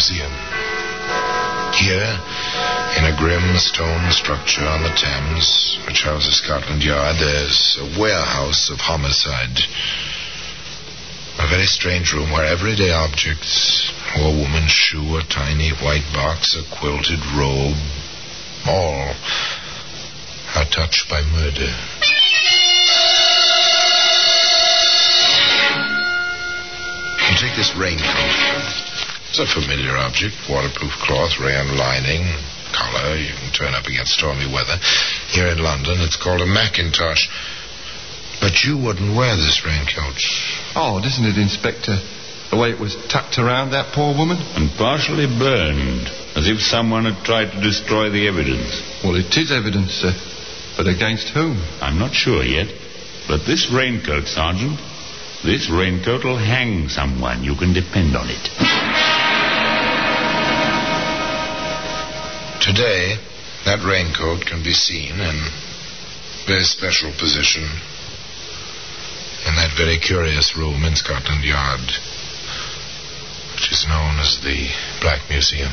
Museum. Here, in a grim stone structure on the Thames, which houses Scotland Yard, there's a warehouse of homicide. A very strange room where everyday objects, a woman's shoe, a tiny white box, a quilted robe, all are touched by murder. You take this raincoat. It's a familiar object. Waterproof cloth, rayon lining, collar. You can turn up against stormy weather. Here in London, it's called a Macintosh. But you wouldn't wear this raincoat. Oh, isn't it, Inspector? The way it was tucked around that poor woman? And partially burned, as if someone had tried to destroy the evidence. Well, it is evidence, sir. But against whom? I'm not sure yet. But this raincoat, Sergeant, this raincoat will hang someone. You can depend on it. Today, that raincoat can be seen in very special position in that very curious room in Scotland Yard, which is known as the Black Museum.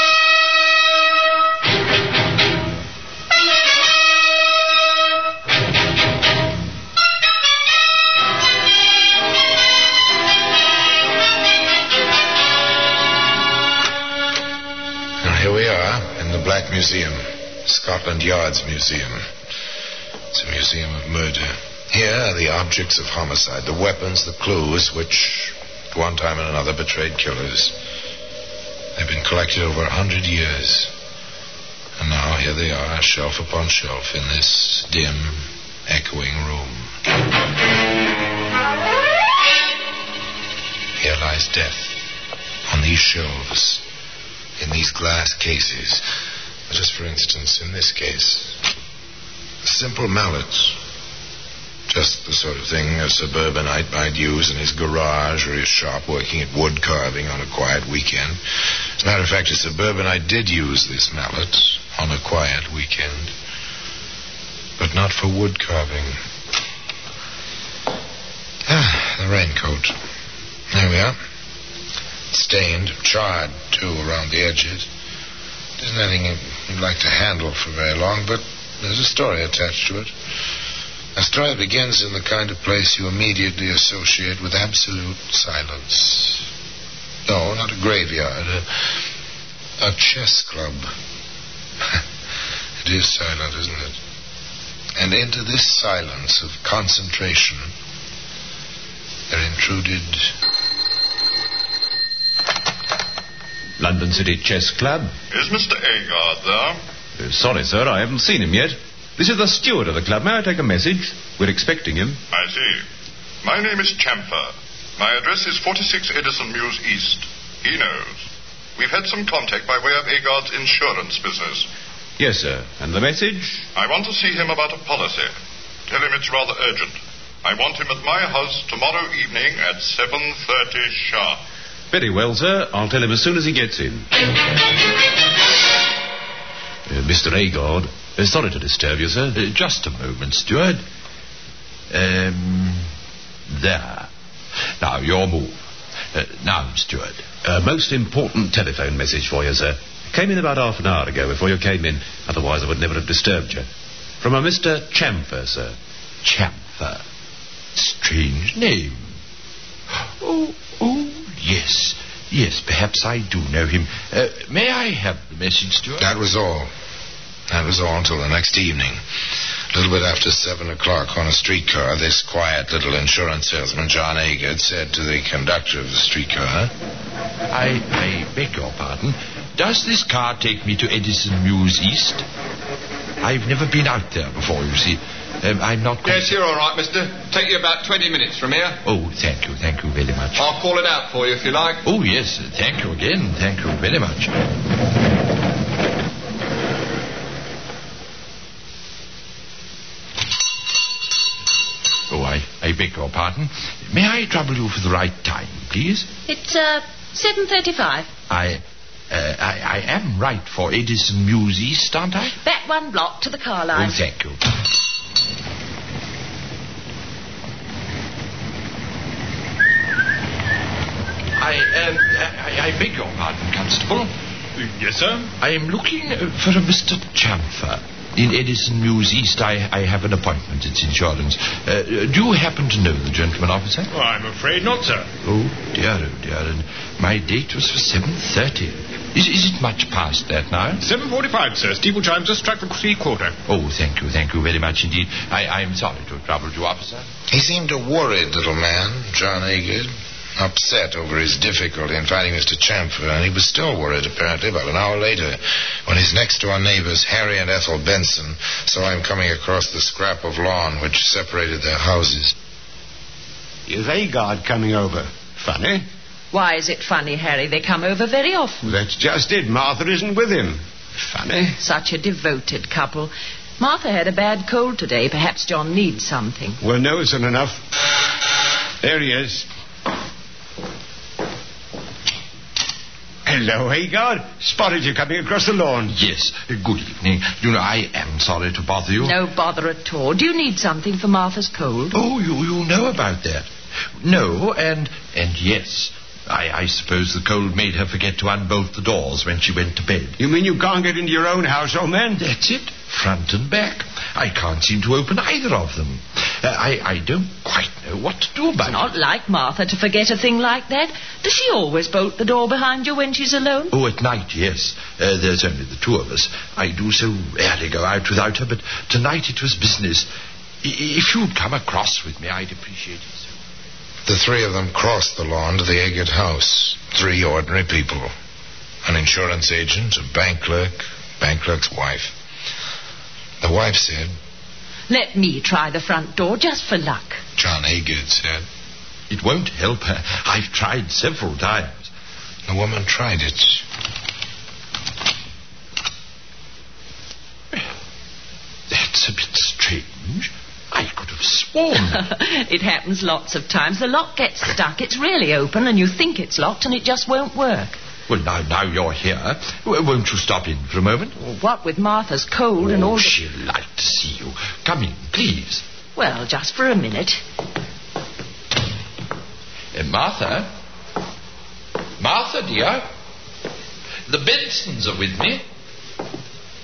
The Black Museum, Scotland Yard's museum. It's a museum of murder. Here are the objects of homicide, the weapons, the clues which, at one time and another, betrayed killers. They've been collected over a hundred years. And now here they are, shelf upon shelf, in this dim, echoing room. Here lies death on these shelves, in these glass cases. Just for instance, in this case, simple mallet. Just the sort of thing a suburbanite might use in his garage or his shop working at wood carving on a quiet weekend. As a matter of fact, a suburbanite did use this mallet on a quiet weekend, but not for wood carving. Ah, the raincoat. There we are. Stained, charred, too, around the edges. It isn't anything you'd like to handle for very long, but there's a story attached to it. A story begins in the kind of place you immediately associate with absolute silence. No, not a graveyard, a, a chess club. it is silent, isn't it? And into this silence of concentration, there intruded London City Chess Club. Is Mr. Agard there? Uh, sorry, sir, I haven't seen him yet. This is the steward of the club. May I take a message? We're expecting him. I see. My name is Chamfer. My address is 46 Edison Mews East. He knows. We've had some contact by way of Agard's insurance business. Yes, sir. And the message? I want to see him about a policy. Tell him it's rather urgent. I want him at my house tomorrow evening at 7.30 sharp. Very well, sir. I'll tell him as soon as he gets in. Uh, Mr. Agard, uh, sorry to disturb you, sir. Uh, just a moment, steward. Um, there. Now, your move. Uh, now, steward. A most important telephone message for you, sir. Came in about half an hour ago before you came in. Otherwise, I would never have disturbed you. From a Mr. Chamfer, sir. Chamfer. Strange name. Oh, oh, yes. Yes, perhaps I do know him. Uh, may I have the message, steward? That was all. That was all until the next evening. A little bit after seven o'clock on a streetcar, this quiet little insurance salesman, John Agard, said to the conductor of the streetcar, I, I beg your pardon. Does this car take me to Edison Mews East? I've never been out there before, you see. Um, I'm not. Yes, you're all right, mister. Take you about 20 minutes from here. Oh, thank you, thank you very much. I'll call it out for you if you like. Oh, yes, thank you again, thank you very much. Oh, I, I beg your pardon. May I trouble you for the right time, please? It's, uh, 7.35. I, uh, I, I am right for Edison Mews East, aren't I? Back one block to the car line. Oh, thank you. I, um, I, I beg your pardon, Constable. Yes, sir? I am looking for a Mr. Chamfer. In Edison Mews East, I, I have an appointment. It's insurance. Uh, do you happen to know the gentleman, officer? Oh, I'm afraid not, sir. Oh, dear, oh, dear. And my date was for 7.30. Is, is it much past that now? 7.45, sir. Steeple chimes just struck the three quarter. Oh, thank you, thank you very much indeed. I, I am sorry to have troubled you, officer. He seemed a worried little man, John Agard. Upset over his difficulty in finding Mr. Chamfer, and he was still worried, apparently, about an hour later, when his next door neighbors, Harry and Ethel Benson, saw him coming across the scrap of lawn which separated their houses. Is Agard coming over? Funny. Why is it funny, Harry? They come over very often. That's just it. Martha isn't with him. Funny. Such a devoted couple. Martha had a bad cold today. Perhaps John needs something. Well, no isn't enough. There he is. Hello, Agard. Spotted you coming across the lawn. Yes, good evening. You know, I am sorry to bother you. No bother at all. Do you need something for Martha's cold? Oh, you, you know about that. No, and and yes. I, I suppose the cold made her forget to unbolt the doors when she went to bed. You mean you can't get into your own house, old man? That's it. Front and back. I can't seem to open either of them. Uh, I, I don't quite know what to do about It's not like Martha to forget a thing like that. Does she always bolt the door behind you when she's alone? Oh, at night, yes. Uh, there's only the two of us. I do so rarely go out without her, but tonight it was business. I- if you'd come across with me, I'd appreciate it so. The three of them crossed the lawn to the Agard house. Three ordinary people. An insurance agent, a bank clerk, bank clerk's wife. The wife said, Let me try the front door just for luck. John Agard said. It won't help her. I've tried several times. The woman tried it. That's a bit strange. I sworn. it happens lots of times. The lock gets stuck. It's really open, and you think it's locked, and it just won't work. well, now, now you're here. W- Won't you stop in for a moment? What with Martha's cold and oh, all she'll like to see you. Come in, please. Well, just for a minute. Uh, Martha? Martha, dear? The Bensons are with me.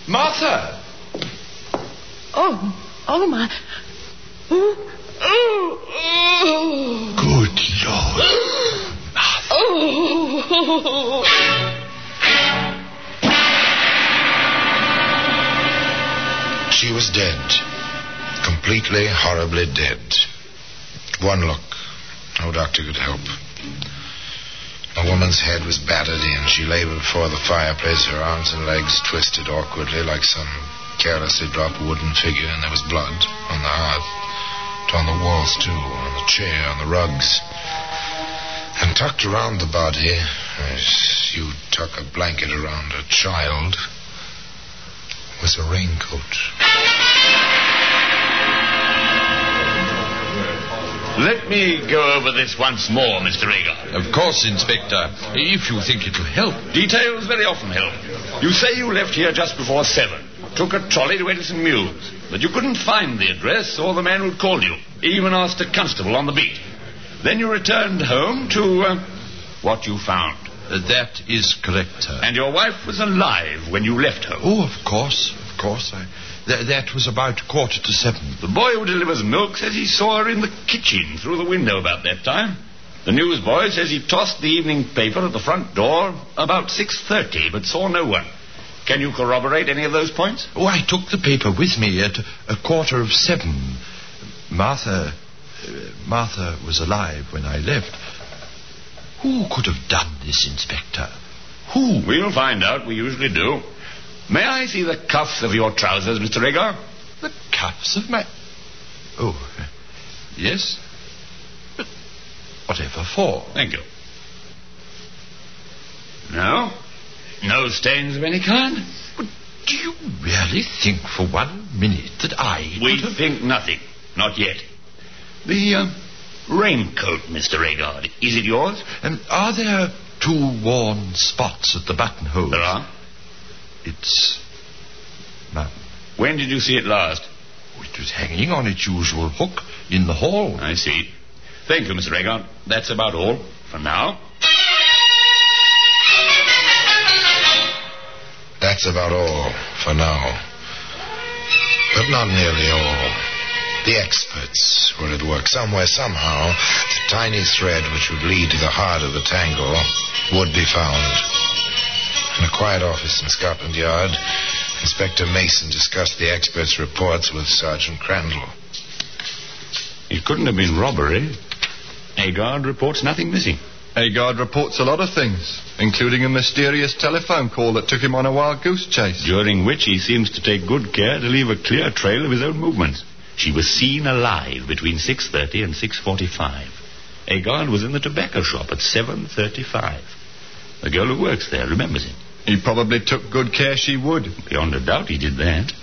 Martha! Oh, oh my... Good Lord. She was dead. Completely, horribly dead. One look. No doctor could help. The woman's head was battered in. She lay before the fireplace, her arms and legs twisted awkwardly like some carelessly dropped wooden figure, and there was blood on the hearth. On the walls, too, on the chair, on the rugs. And tucked around the body, as you tuck a blanket around a child, was a raincoat. Let me go over this once more, Mr. Agard. Of course, Inspector. If you think it'll help. Details very often help. You say you left here just before seven. Took a trolley to Edison Mews. But you couldn't find the address or the man who'd called you. Even asked a constable on the beat. Then you returned home to uh, what you found. Uh, that is correct, sir. And your wife was alive when you left her? Oh, of course, of course. I, th- that was about quarter to seven. The boy who delivers milk says he saw her in the kitchen through the window about that time. The newsboy says he tossed the evening paper at the front door about 6.30, but saw no one. Can you corroborate any of those points? Oh, I took the paper with me at a quarter of seven. Martha. Uh, Martha was alive when I left. Who could have done this, Inspector? Who? We'll find out. We usually do. May I see the cuffs of your trousers, Mr. Agard? The cuffs of my. Oh, yes. But whatever for? Thank you. No? No stains of any kind? But do you really think for one minute that I We have... think nothing. Not yet. The, uh, raincoat, Mr. Agard. Is it yours? And are there two worn spots at the buttonhole? There are. It's. None. When did you see it last? It was hanging on its usual hook in the hall. I see. Thank you, Mr. Agard. That's about all for now. That's about all for now. But not nearly all. The experts were at work somewhere, somehow. The tiny thread which would lead to the heart of the tangle would be found. In a quiet office in Scotland Yard, Inspector Mason discussed the experts' reports with Sergeant Crandall. It couldn't have been robbery. Agard reports nothing missing. Agard reports a lot of things, including a mysterious telephone call that took him on a wild goose chase. During which he seems to take good care to leave a clear trail of his own movements. She was seen alive between 6.30 and 6.45. Agard was in the tobacco shop at 7.35. The girl who works there remembers him. He probably took good care she would. Beyond a doubt he did that.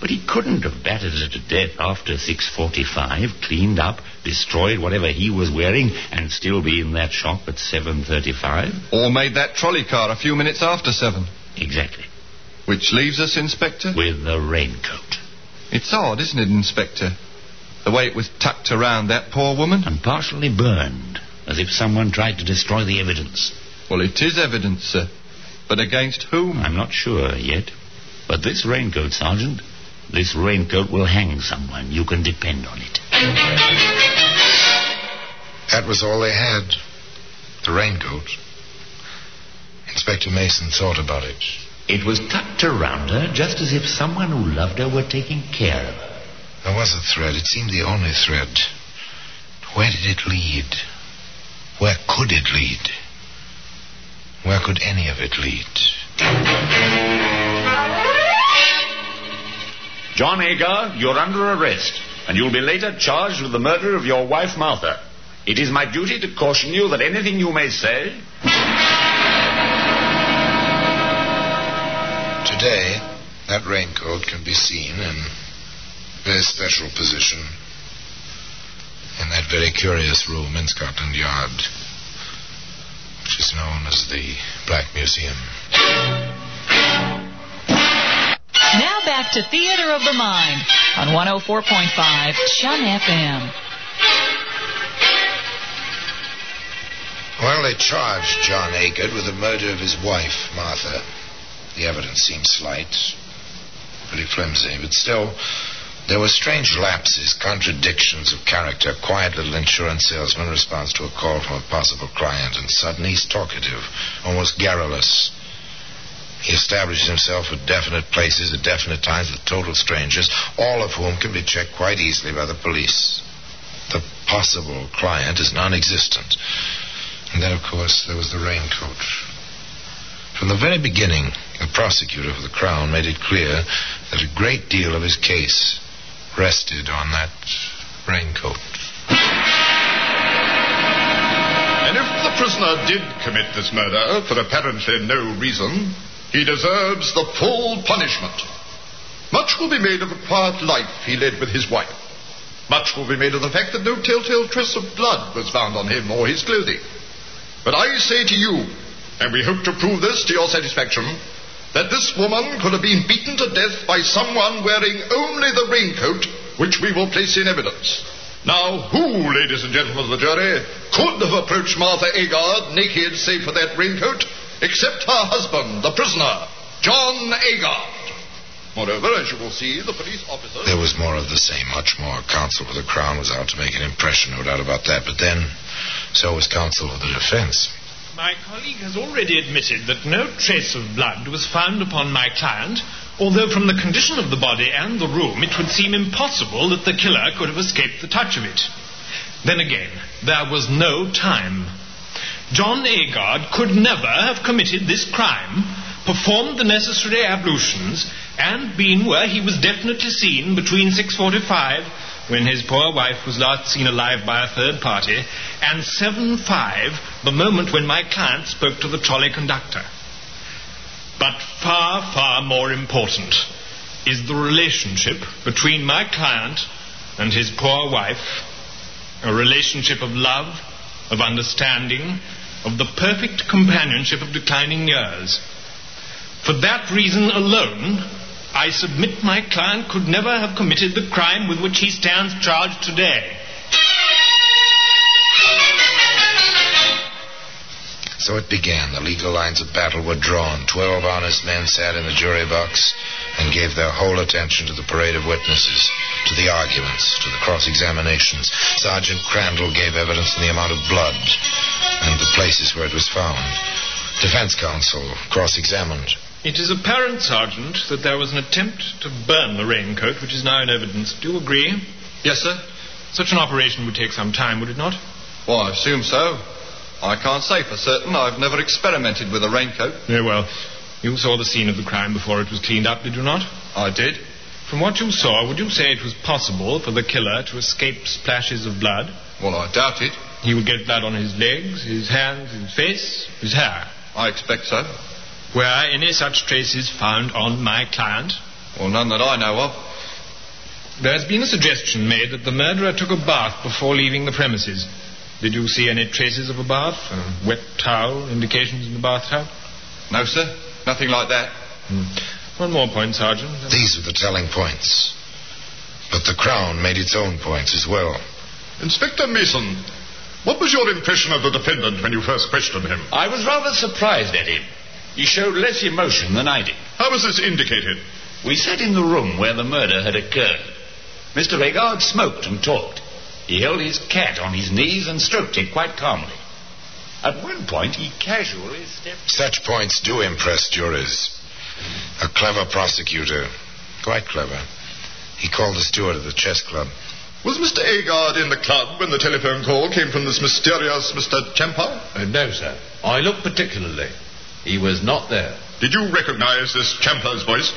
But he couldn't have battered her to death after 6.45, cleaned up, destroyed whatever he was wearing, and still be in that shop at 7.35. Or made that trolley car a few minutes after seven. Exactly. Which leaves us, Inspector? With the raincoat. It's odd, isn't it, Inspector? The way it was tucked around that poor woman. And partially burned, as if someone tried to destroy the evidence. Well, it is evidence, sir. But against whom? I'm not sure yet. But this raincoat, Sergeant, this raincoat will hang someone. You can depend on it. That was all they had. The raincoat. Inspector Mason thought about it. It was tucked around her just as if someone who loved her were taking care of her. There was a thread. It seemed the only thread. Where did it lead? Where could it lead? Where could any of it lead? John Agard, you're under arrest, and you'll be later charged with the murder of your wife, Martha. It is my duty to caution you that anything you may say. Today, that raincoat can be seen in a very special position in that very curious room in Scotland Yard, which is known as the Black Museum. Back to Theater of the Mind on 104.5 CHUM FM. Well, they charged John Agard with the murder of his wife, Martha. The evidence seemed slight, pretty flimsy, but still, there were strange lapses, contradictions of character. Quiet little insurance salesman responds to a call from a possible client, and suddenly he's talkative, almost garrulous. He establishes himself at definite places at definite times with total strangers, all of whom can be checked quite easily by the police. The possible client is non existent. And then, of course, there was the raincoat. From the very beginning, the prosecutor for the Crown made it clear that a great deal of his case rested on that raincoat. And if the prisoner did commit this murder for apparently no reason, he deserves the full punishment. Much will be made of the quiet life he led with his wife. Much will be made of the fact that no telltale trace of blood was found on him or his clothing. But I say to you, and we hope to prove this to your satisfaction, that this woman could have been beaten to death by someone wearing only the raincoat which we will place in evidence. Now, who, ladies and gentlemen of the jury, could have approached Martha Agard naked save for that raincoat, except her husband, the prisoner, John Agard? Moreover, as you will see, the police officer. There was more of the same, much more. Counsel for the Crown was out to make an impression, no doubt about that. But then, so was counsel for the defense. My colleague has already admitted that no trace of blood was found upon my client, although from the condition of the body and the room it would seem impossible that the killer could have escaped the touch of it. Then again, there was no time. John Agard could never have committed this crime, performed the necessary ablutions, and been where he was definitely seen between 6.45 when his poor wife was last seen alive by a third party, and 7.5, the moment when my client spoke to the trolley conductor. But far, far more important is the relationship between my client and his poor wife, A relationship of love, of understanding, of the perfect companionship of declining years. For that reason alone, I submit my client could never have committed the crime with which he stands charged today. So it began. The legal lines of battle were drawn. Twelve honest men sat in the jury box and gave their whole attention to the parade of witnesses, to the arguments, to the cross examinations. Sergeant Crandall gave evidence in the amount of blood and the places where it was found. Defense counsel cross examined. It is apparent, Sergeant, that there was an attempt to burn the raincoat, which is now in evidence. Do you agree? Yes, sir. Such an operation would take some time, would it not? Well, I assume so. I can't say for certain. I've never experimented with a raincoat. Very well. You saw the scene of the crime before it was cleaned up, did you not? I did. From what you saw, would you say it was possible for the killer to escape splashes of blood? Well, I doubt it. He would get blood on his legs, his hands, his face, his hair. I expect so. Were any such traces found on my client? Well, none that I know of. There's been a suggestion made that the murderer took a bath before leaving the premises. Did you see any traces of a bath? A wet towel, indications in the bathtub? No, sir. Nothing like that. Hmm. One more point, Sergeant. These were the telling points. But the Crown made its own points as well. Inspector Mason, what was your impression of the defendant when you first questioned him? I was rather surprised at him. He showed less emotion than I did. How was this indicated? We sat in the room where the murder had occurred. Mr. Agard smoked and talked. He held his cat on his knees and stroked it quite calmly. At one point, he casually stepped. Such points do impress jurors. A clever prosecutor. Quite clever. He called the steward of the chess club. Was Mr. Agard in the club when the telephone call came from this mysterious Mr. Chamfer? Uh, no, sir. I looked particularly. He was not there. Did you recognize this Chamfer's voice?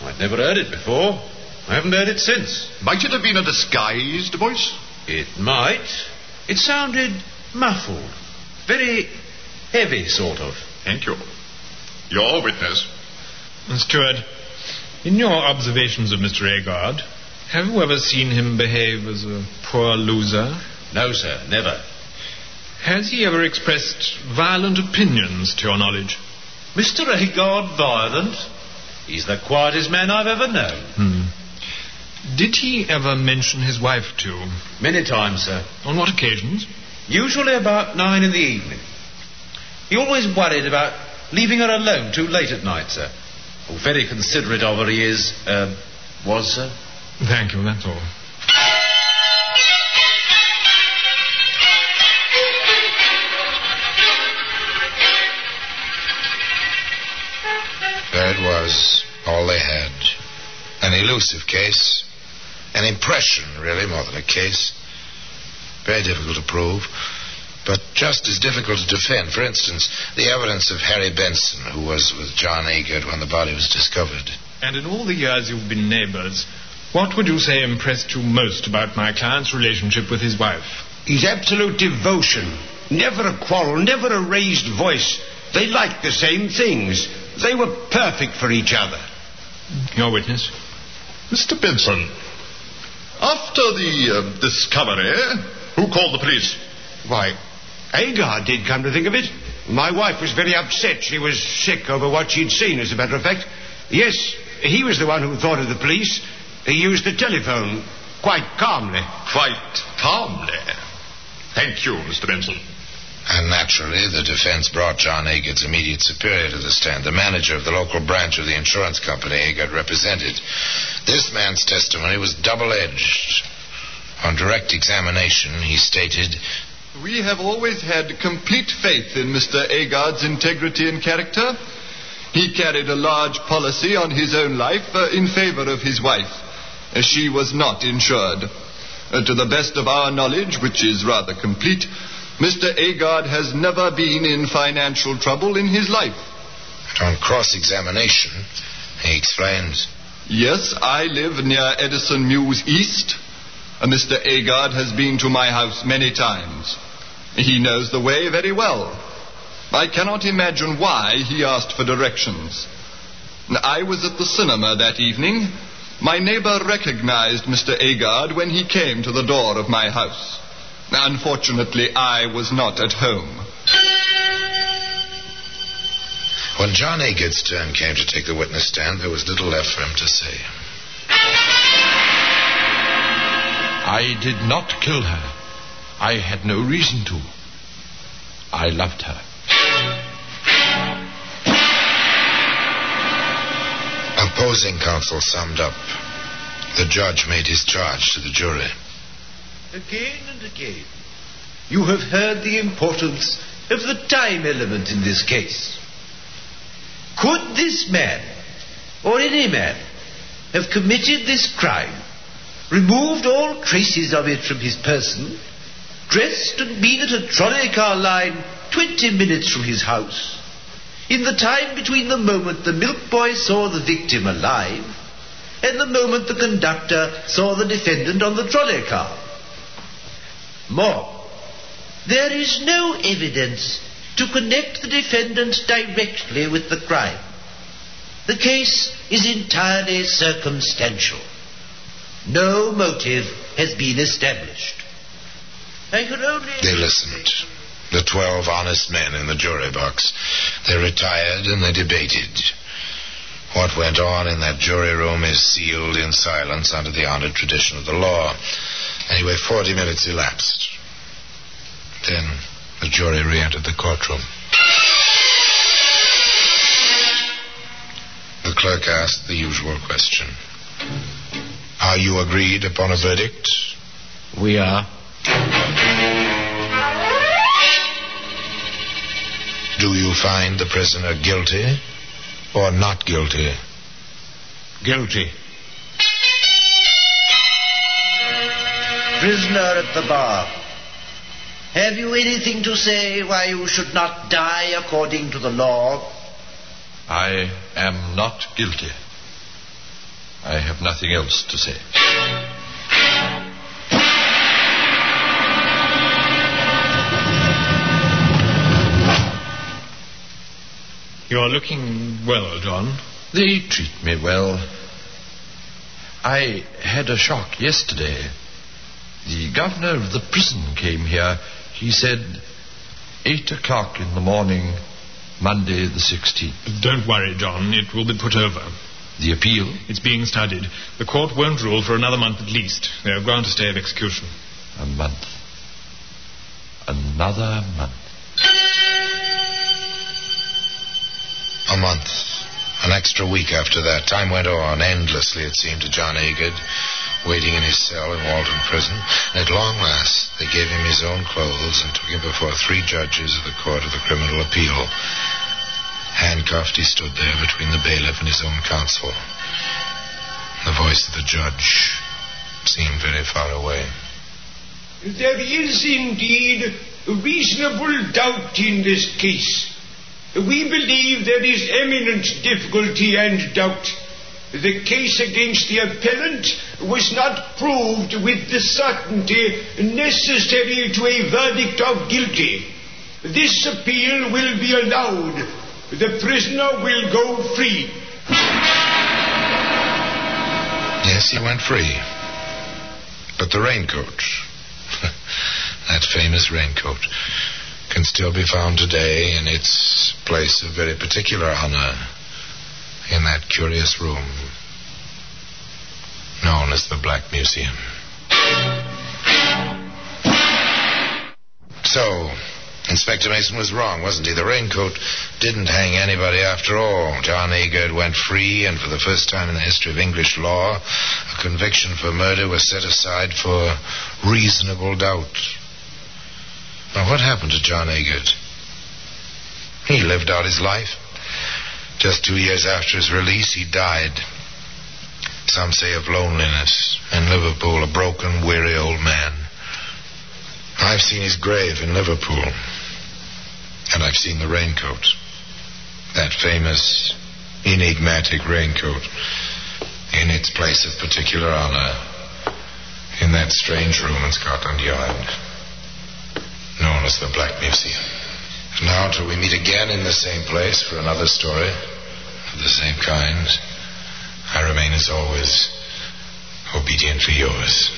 I'd never heard it before. I haven't heard it since. Might it have been a disguised voice? It might. It sounded muffled. Very heavy, sort of. Thank you. Your witness. Steward, in your observations of Mr. Agard, have you ever seen him behave as a poor loser? No, sir, never. Has he ever expressed violent opinions to your knowledge? Mr. Agard violent? He's the quietest man I've ever known. Hmm. Did he ever mention his wife to you? Many times, sir. On what occasions? Usually about nine in the evening. He always worried about leaving her alone too late at night, sir. Very considerate of her he is, uh, was, sir. Thank you, that's all. There it was, all they had. An elusive case. An impression, really, more than a case. Very difficult to prove, but just as difficult to defend. For instance, the evidence of Harry Benson, who was with John Agard when the body was discovered. And in all the years you've been neighbors, what would you say impressed you most about my client's relationship with his wife? His absolute devotion. Never a quarrel, never a raised voice. They liked the same things. They were perfect for each other. Your witness? Mr. Benson, after the uh, discovery, who called the police? Why, Agard did come to think of it. My wife was very upset. She was sick over what she'd seen, as a matter of fact. Yes, he was the one who thought of the police. He used the telephone quite calmly. Quite calmly. Thank you, Mr. Benson. And naturally, the defense brought John Agard's immediate superior to the stand, the manager of the local branch of the insurance company Agard represented. This man's testimony was double edged. On direct examination, he stated We have always had complete faith in Mr. Agard's integrity and character. He carried a large policy on his own life uh, in favor of his wife. Uh, she was not insured. Uh, to the best of our knowledge, which is rather complete, Mr. Agard has never been in financial trouble in his life. But on cross examination, he explains Yes, I live near Edison Mews East. Mr. Agard has been to my house many times. He knows the way very well. I cannot imagine why he asked for directions. I was at the cinema that evening. My neighbor recognized Mr. Agard when he came to the door of my house. Unfortunately, I was not at home. When John Agard's turn came to take the witness stand, there was little left for him to say. I did not kill her. I had no reason to. I loved her. Opposing counsel summed up. The judge made his charge to the jury. Again and again, you have heard the importance of the time element in this case. Could this man, or any man, have committed this crime, removed all traces of it from his person, dressed and been at a trolley car line 20 minutes from his house, in the time between the moment the milk boy saw the victim alive and the moment the conductor saw the defendant on the trolley car. More, there is no evidence to connect the defendant directly with the crime. The case is entirely circumstantial. No motive has been established. I can only. They listened. The twelve honest men in the jury box. They retired and they debated. What went on in that jury room is sealed in silence under the honored tradition of the law. Anyway, 40 minutes elapsed. Then the jury re entered the courtroom. The clerk asked the usual question Are you agreed upon a verdict? We are. Do you find the prisoner guilty or not guilty? Guilty. Prisoner at the bar. Have you anything to say why you should not die according to the law? I am not guilty. I have nothing else to say. You are looking well, John. They treat me well. I had a shock yesterday. The governor of the prison came here. He said, eight o'clock in the morning, Monday the 16th. Don't worry, John. It will be put over. The appeal? It's being studied. The court won't rule for another month at least. They'll grant a stay of execution. A month. Another month. A month. An extra week after that. Time went on endlessly, it seemed, to John Agard, waiting in his cell in Walton Prison. And at long last, they gave him his own clothes and took him before three judges of the Court of the Criminal Appeal. Handcuffed, he stood there between the bailiff and his own counsel. The voice of the judge seemed very far away. There is indeed reasonable doubt in this case. We believe there is eminent difficulty and doubt. The case against the appellant was not proved with the certainty necessary to a verdict of guilty. This appeal will be allowed. The prisoner will go free. Yes, he went free. But the raincoat, that famous raincoat, can still be found today in its place of very particular honor in that curious room known as the Black Museum. So, Inspector Mason was wrong, wasn't he? The raincoat didn't hang anybody after all. John Agard went free, and for the first time in the history of English law, a conviction for murder was set aside for reasonable doubt. Now, what happened to John Agard? He lived out his life. Just two years after his release, he died. Some say of loneliness in Liverpool, a broken, weary old man. I've seen his grave in Liverpool. And I've seen the raincoat. That famous, enigmatic raincoat in its place of particular honor in that strange room in Scotland Yard known as the Black Museum. And now, till we meet again in the same place for another story of the same kind, I remain as always obediently yours.